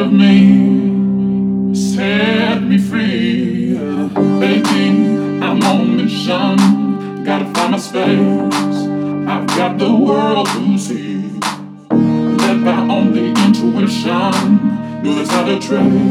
of me, set me free. Baby, I'm on mission, gotta find my space. I've got the world to see, led by only intuition. Knew this how to trade.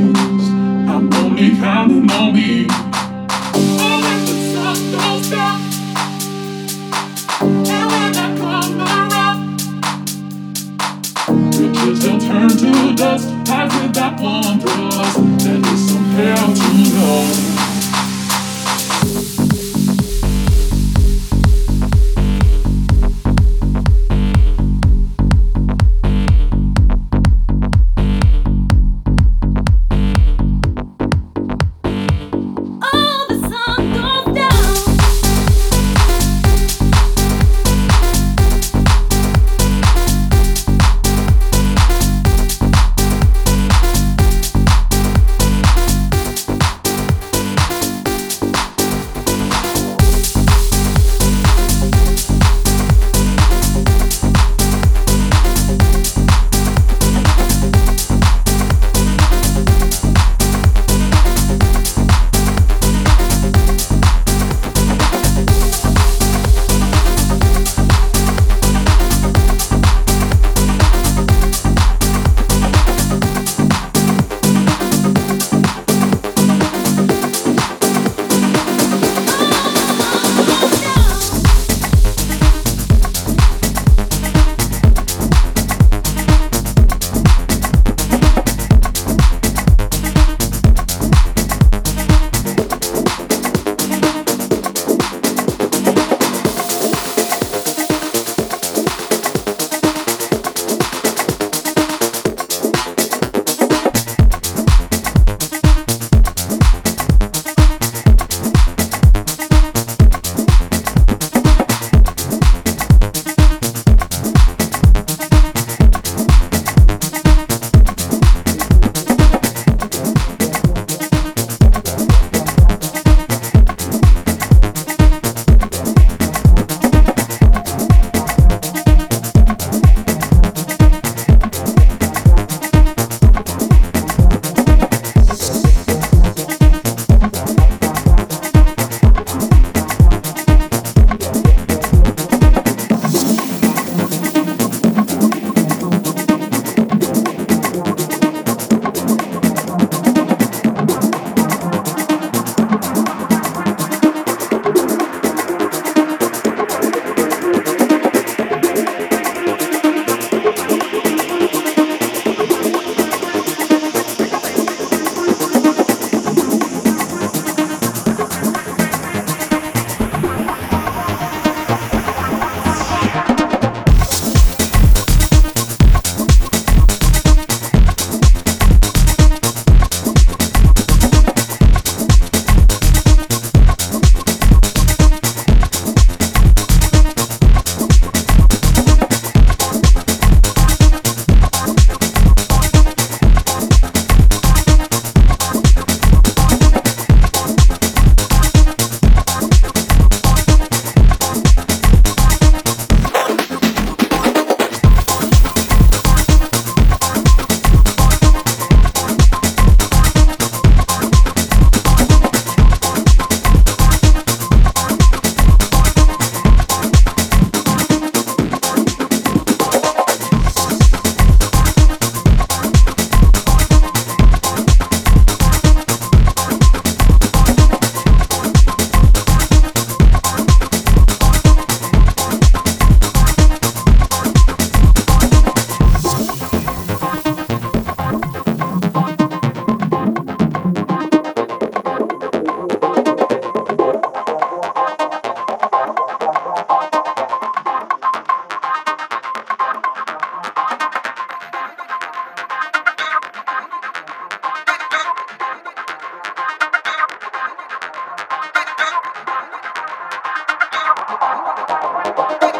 Bye.